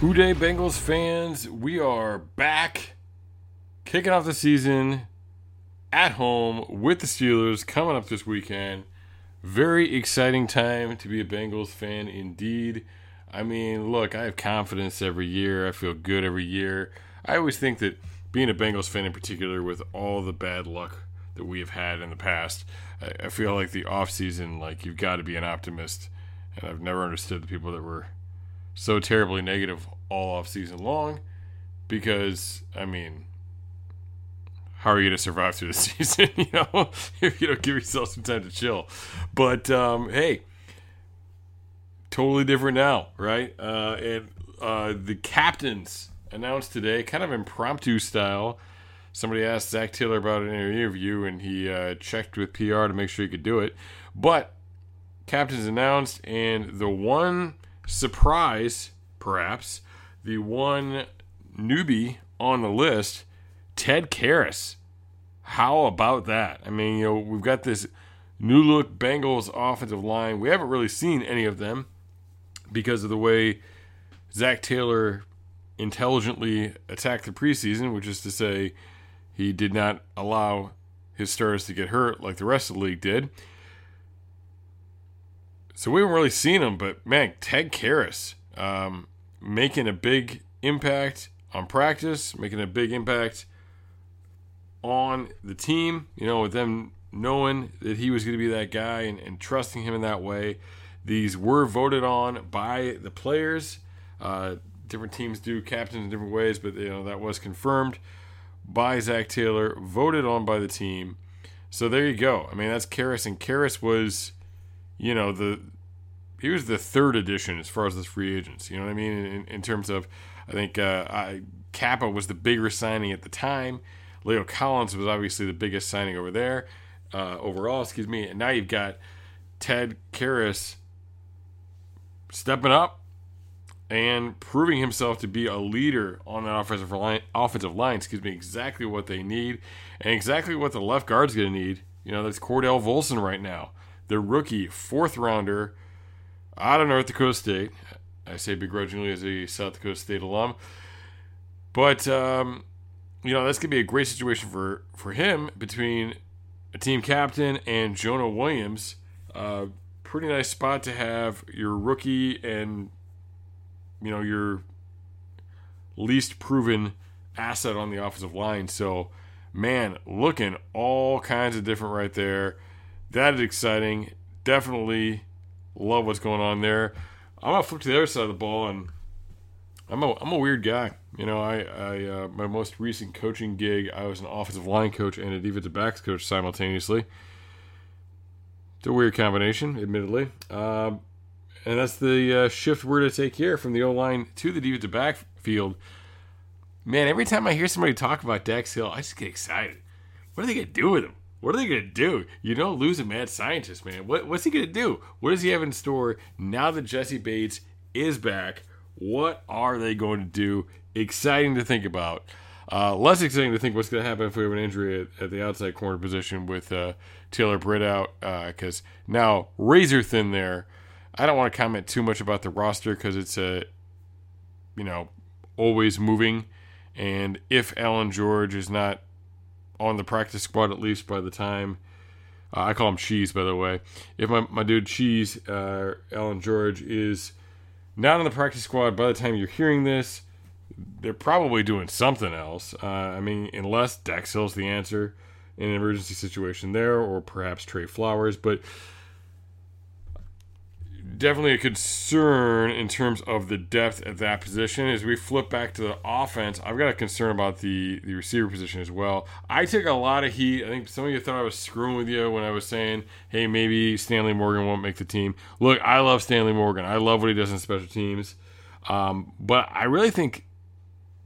Who Dey Bengals fans, we are back kicking off the season at home with the Steelers coming up this weekend. Very exciting time to be a Bengals fan indeed. I mean, look, I have confidence every year. I feel good every year. I always think that being a Bengals fan in particular, with all the bad luck that we have had in the past, I, I feel like the offseason, like, you've got to be an optimist. And I've never understood the people that were so terribly negative all off season long because, I mean, how are you to survive through the season, you know, if you don't give yourself some time to chill? But, um, hey, totally different now, right? Uh, and uh, the captains announced today, kind of impromptu style. Somebody asked zac Taylor about an interview, and he uh, checked with PR to make sure he could do it. But captains announced, and the one surprise, perhaps, the one newbie on the list, Ted Karras. How about that? I mean, you know, we've got this new look Bengals offensive line. We haven't really seen any of them because of the way Zac Taylor intelligently attacked the preseason, which is to say, he did not allow his stars to get hurt like the rest of the league did. So we haven't really seen him, but man, Ted Karras um, making a big impact on practice, making a big impact on the team, you know, with them knowing that he was going to be that guy and, and trusting him in that way. These were voted on by the players. Uh, different teams do captains in different ways, but you know that was confirmed by Zac Taylor, voted on by the team. So there you go. I mean, that's Karras, and Karras was, you know, the he was the third edition as far as this free agents. You know what I mean? In, in terms of, I think uh, I, Cappa was the bigger signing at the time. La'el Collins was obviously the biggest signing over there, uh, overall. Excuse me. And now you've got Ted Karras stepping up and proving himself to be a leader on that offensive line. Offensive line, excuse me, exactly what they need, and exactly what the left guard's going to need. You know, that's Cordell Volson right now, the rookie fourth rounder out of North Dakota State. I say begrudgingly as a South Dakota State alum, but um, you know that's to be a great situation for for him between a team captain and Jonah Williams. Uh, pretty nice spot to have your rookie and you know your least proven asset on the offensive line. So, man, looking all kinds of different right there. That is exciting. Definitely love what's going on there. I'm gonna flip to the other side of the ball, and I'm a I'm a weird guy. You know, I I uh, my most recent coaching gig, I was an offensive line coach and a defensive backs coach simultaneously. It's a weird combination, admittedly. Um, and that's the uh, shift we're to take here from the O line to the defensive backfield. Man, every time I hear somebody talk about Dax Hill, I just get excited. What are they gonna do with him? What are they gonna do? You don't lose a mad scientist, man. What, what's he gonna do? What does he have in store now that Jessie Bates is back? What are they going to do? Exciting to think about. Uh, less exciting to think what's going to happen if we have an injury at, at the outside corner position with uh, Taylor Britt out because uh, now razor thin there. I don't want to comment too much about the roster because it's a, you know, always moving, and if Allan George is not on the practice squad at least by the time. Uh, I call him Cheese, by the way. If my, my dude Cheese, uh, Allan George, is not on the practice squad by the time you're hearing this, they're probably doing something else. Uh, I mean, unless Dax Hill's the answer in an emergency situation there, or perhaps Tre Flowers, but definitely a concern in terms of the depth at that position. As we flip back to the offense, I've got a concern about the, the receiver position as well. I took a lot of heat. I think some of you thought I was screwing with you when I was saying, hey, maybe Stanley Morgan won't make the team. Look, I love Stanley Morgan. I love what he does in special teams. Um, but I really think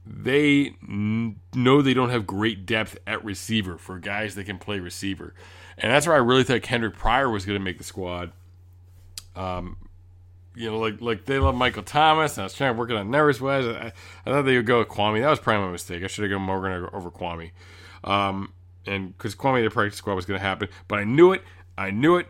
they know they don't have great depth at receiver for guys that can play receiver. And that's where I really thought Kendric Pryor was going to make the squad. Um, you know, like like they love Michael Thomas. And I was trying to work it on Nevers West. I, I, thought they would go with Kwamie. That was probably my mistake. I should have gone Morgan over Kwamie. Um, and because Kwamie the practice squad was going to happen, but I knew it. I knew it.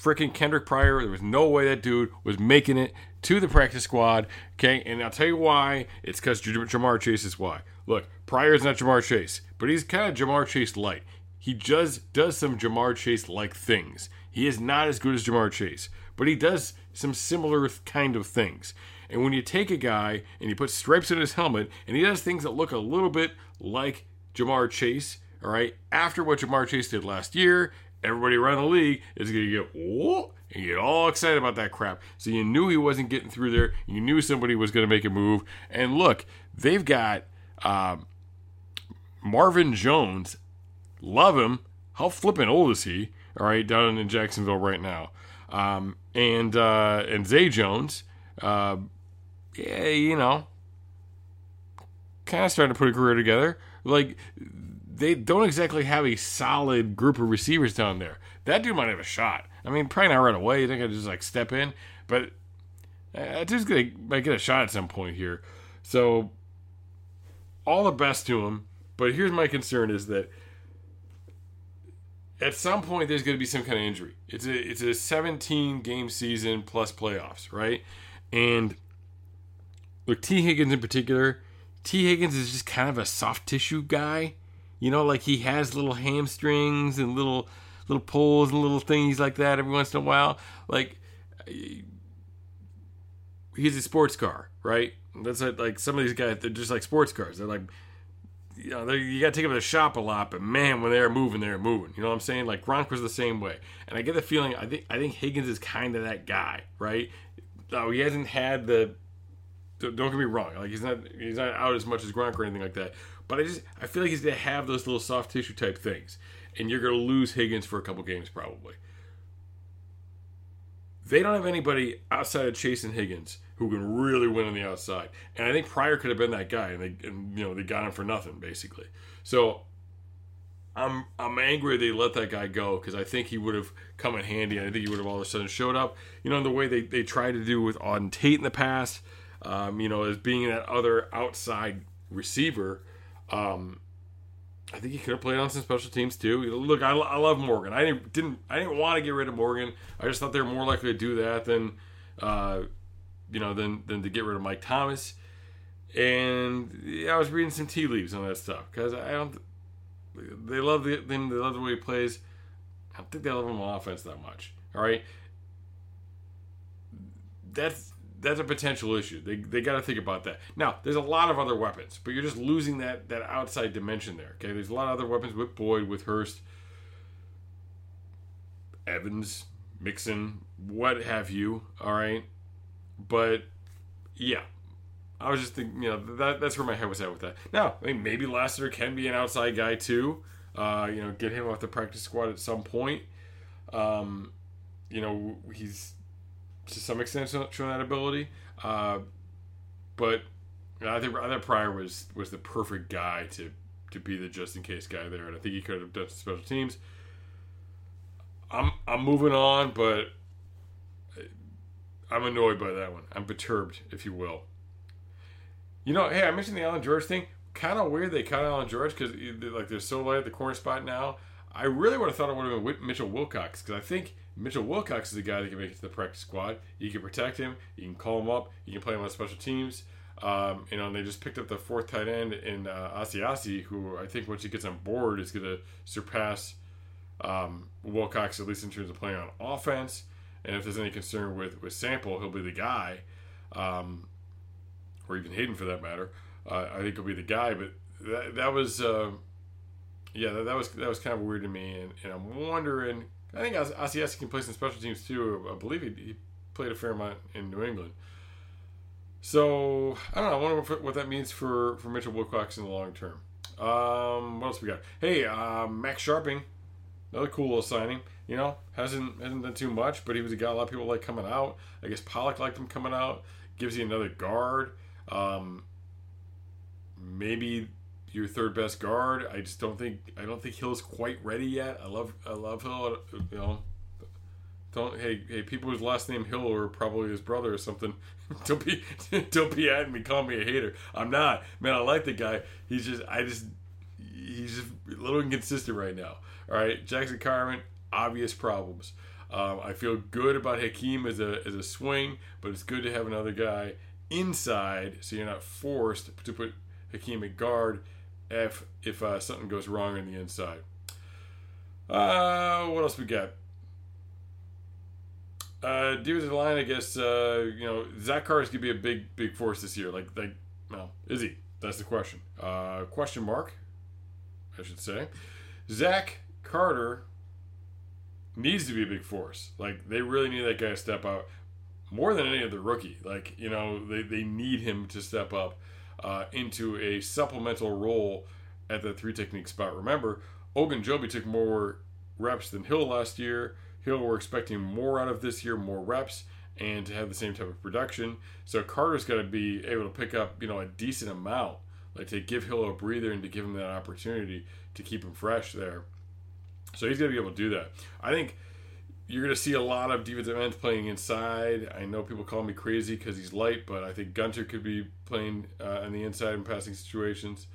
Freaking Kendric Pryor. There was no way that dude was making it to the practice squad. Okay, and I'll tell you why. It's because Ja'Marr Chase is why. Look, Pryor's not Ja'Marr Chase, but he's kind of Ja'Marr Chase light. He just does some Ja'Marr Chase like things. He is not as good as Ja'Marr Chase, but he does some similar kind of things. And when you take a guy and you put stripes in his helmet and he does things that look a little bit like Ja'Marr Chase, all right, after what Ja'Marr Chase did last year, everybody around the league is going to get, whoa, and get all excited about that crap. So you knew he wasn't getting through there. You knew somebody was going to make a move. And look, they've got um, Marvin Jones. Love him. How flippin' old is he? All right, down in Jacksonville right now. Um, and uh, and Zay Jones, uh, yeah, you know, kind of starting to put a career together. Like they don't exactly have a solid group of receivers down there. That dude might have a shot. I mean, probably not right away. You think I just like step in, but that dude's gonna might get a shot at some point here. So all the best to him. But here's my concern: is that at some point there's going to be some kind of injury. It's a it's a 17 game season plus playoffs, right? And look, Tee Higgins in particular, Tee Higgins is just kind of a soft tissue guy. You know, like he has little hamstrings and little little pulls and little things like that every once in a while. Like he's a sports car, right? That's like, like some of these guys. They're just like sports cars. They're like you know, you got to take them to the shop a lot, but man, when they're moving, they're moving. You know what I'm saying? Like Gronk was the same way, and I get the feeling I think I think Higgins is kind of that guy, right? Oh, he hasn't had the. Don't get me wrong, like he's not he's not out as much as Gronk or anything like that, but I just I feel like he's gonna have those little soft tissue type things, and you're gonna lose Higgins for a couple games probably. They don't have anybody outside of Chase and Higgins who can really win on the outside. And I think Pryor could have been that guy, and they and, you know they got him for nothing basically. So I'm I'm angry they let that guy go because I think he would have come in handy. I think he would have all of a sudden showed up. You know the way they they tried to do with Auden Tate in the past. Um, you know as being that other outside receiver. Um, I think he could have played on some special teams too. Look, I, I love Morgan. I didn't, didn't I didn't want to get rid of Morgan. I just thought they were more likely to do that than uh, you know, than than to get rid of Mike Thomas. And yeah, I was reading some tea leaves on that stuff because I don't. They love the they love the way he plays. I don't think they love him on offense that much. All right, that's that's a potential issue. They, they got to think about that. Now, there's a lot of other weapons, but you're just losing that that outside dimension there. Okay, there's a lot of other weapons with Boyd, with Hurst, Evans, Mixon, what have you. All right, but yeah, I was just thinking, you know, that that's where my head was at with that. Now, I mean, maybe Lassiter can be an outside guy too. Uh, you know, get him off the practice squad at some point. Um, you know, he's to some extent shown that ability. Uh, but I think I think Pryor was was the perfect guy to to be the just in case guy there, and I think he could have done special teams. I'm I'm moving on, but I'm annoyed by that one. I'm perturbed, if you will. You know, hey, I mentioned the Allan George thing. kind of weird they cut Allan George because like they're so light at the corner spot now. I really would have thought it would have been Mitchell Wilcox because I think Mitchell Wilcox is a guy that can make it to the practice squad. You can protect him. You can call him up. You can play him on special teams. Um, you know, and they just picked up the fourth tight end in uh, Asiasi, who I think once he gets on board is going to surpass um, Wilcox at least in terms of playing on offense. And if there's any concern with with Sample, he'll be the guy, um, or even Hayden for that matter. Uh, I think he'll be the guy. But that, that was, uh, yeah, that, that, was that was kind of weird to me. And, and I'm wondering. I think Asiasi can play some special teams too. I believe he, he played a fair amount in New England. So I don't know. I wonder what that means for for Mitchell Wilcox in the long term. Um, what else we got? Hey, uh, Max Scharping, another cool little signing. You know, hasn't hasn't done too much, but he was a guy a lot of people like coming out. I guess Pollack liked him coming out. Gives you another guard. Um, maybe your third best guard. I just don't think I don't think Hill's quite ready yet. I love I love Hill. You know, don't hey hey people whose last name Hill are probably his brother or something. don't be don't be at me call me a hater. I'm not man. I like the guy. He's just I just he's just a little inconsistent right now. All right, Jackson Carman, obvious problems. Um, I feel good about Hakeem as a as a swing, but it's good to have another guy inside, so you're not forced to put Hakeem at guard if if uh, something goes wrong on the inside. Uh, what else we got? Uh, defensive line, I guess. Uh, you know, Zach Carter's gonna be a big, big force this year. Like, like, well, is he? That's the question. Uh, question mark, I should say. Zach Carter needs to be a big force. Like, they really need that guy to step out more than any other rookie. Like, you know, they, they need him to step up uh, into a supplemental role at the three technique spot. Remember, Ogunjobi took more reps than Hill last year. Hill, we're expecting more out of this year, more reps, and to have the same type of production. So Carter's got to be able to pick up, you know, a decent amount, like to give Hill a breather and to give him that opportunity to keep him fresh there. So he's going to be able to do that. I think you're going to see a lot of defensive ends playing inside. I know people call me crazy because he's light, but I think Gunter could be playing uh, on the inside in passing situations.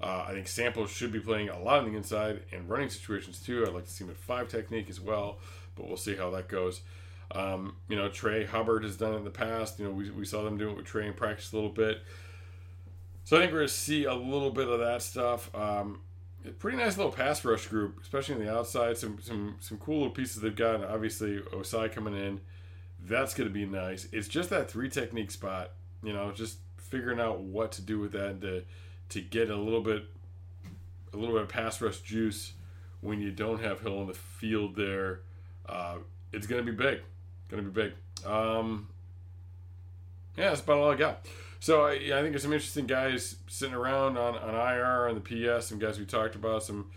Uh, I think Sample should be playing a lot on the inside and running situations too. I'd like to see him at five technique as well but we'll see how that goes. Um, you know, Trey Hubbard has done it in the past. You know, we, we saw them do it with Trey in practice a little bit. So I think we're going to see a little bit of that stuff. Um, pretty nice little pass rush group, especially on the outside. Some some some cool little pieces they've got. Obviously, Ossai coming in. That's going to be nice. It's just that three technique spot. You know, just figuring out what to do with that to to get a little bit a little bit of pass rush juice when you don't have Hill on the field there uh, it's going to be big. Going to be big. Um, yeah, that's about all I got. So I, I think there's some interesting guys sitting around on, on IR and the PS, some guys we talked about, some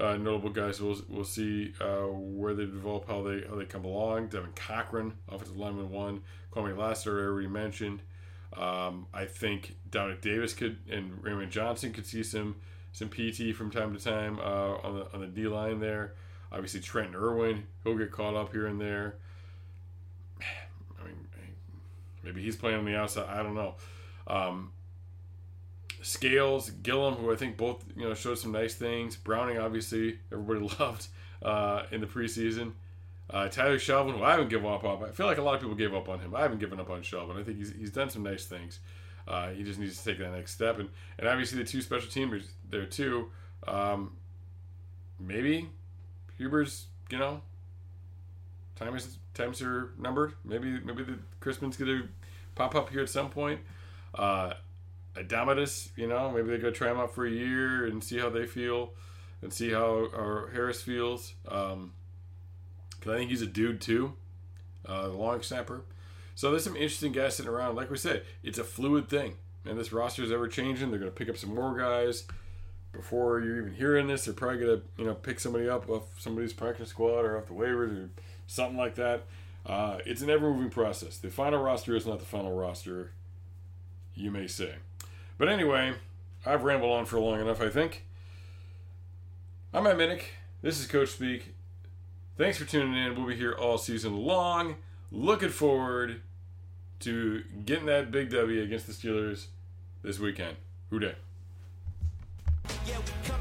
uh, notable guys. We'll, we'll see uh, where they develop, how they how they come along. Devin Cochran, offensive lineman one. Kwamie Lassiter, I already mentioned. Um, I think Dominic Davis could and Raymond Johnson could see some some PT from time to time uh, on the on the D line there. Obviously, Trent Irwin, he'll get caught up here and there. I mean, maybe he's playing on the outside. I don't know. Um, Scales, Gillum, who I think both you know showed some nice things. Browning, obviously, everybody loved uh, in the preseason. Uh, Tyler Shelvin, who I haven't given up on. I feel like a lot of people gave up on him. I haven't given up on Shelvin. I think he's, he's done some nice things. Uh, he just needs to take that next step. And, and obviously, the two special teamers there, too. Um, maybe Huber's, you know, time is times are numbered. Maybe maybe the Chrisman's gonna pop up here at some point. Uh, you know, maybe they go try him out for a year and see how they feel, and see how Harris feels. Um, cause I think he's a dude too, uh, long snapper. So there's some interesting guys sitting around. Like we said, it's a fluid thing, and this roster is ever changing. They're going to pick up some more guys before you're even hearing this, they're probably gonna you know pick somebody up off somebody's practice squad or off the waivers or something like that. Uh, it's an ever moving process. The final roster is not the final roster, you may say. But anyway, I've rambled on for long enough, I think. I'm Matt Minnick. This is Coach Speak. Thanks for tuning in. We'll be here all season long. Looking forward to getting that big W against the Steelers this weekend. Who coming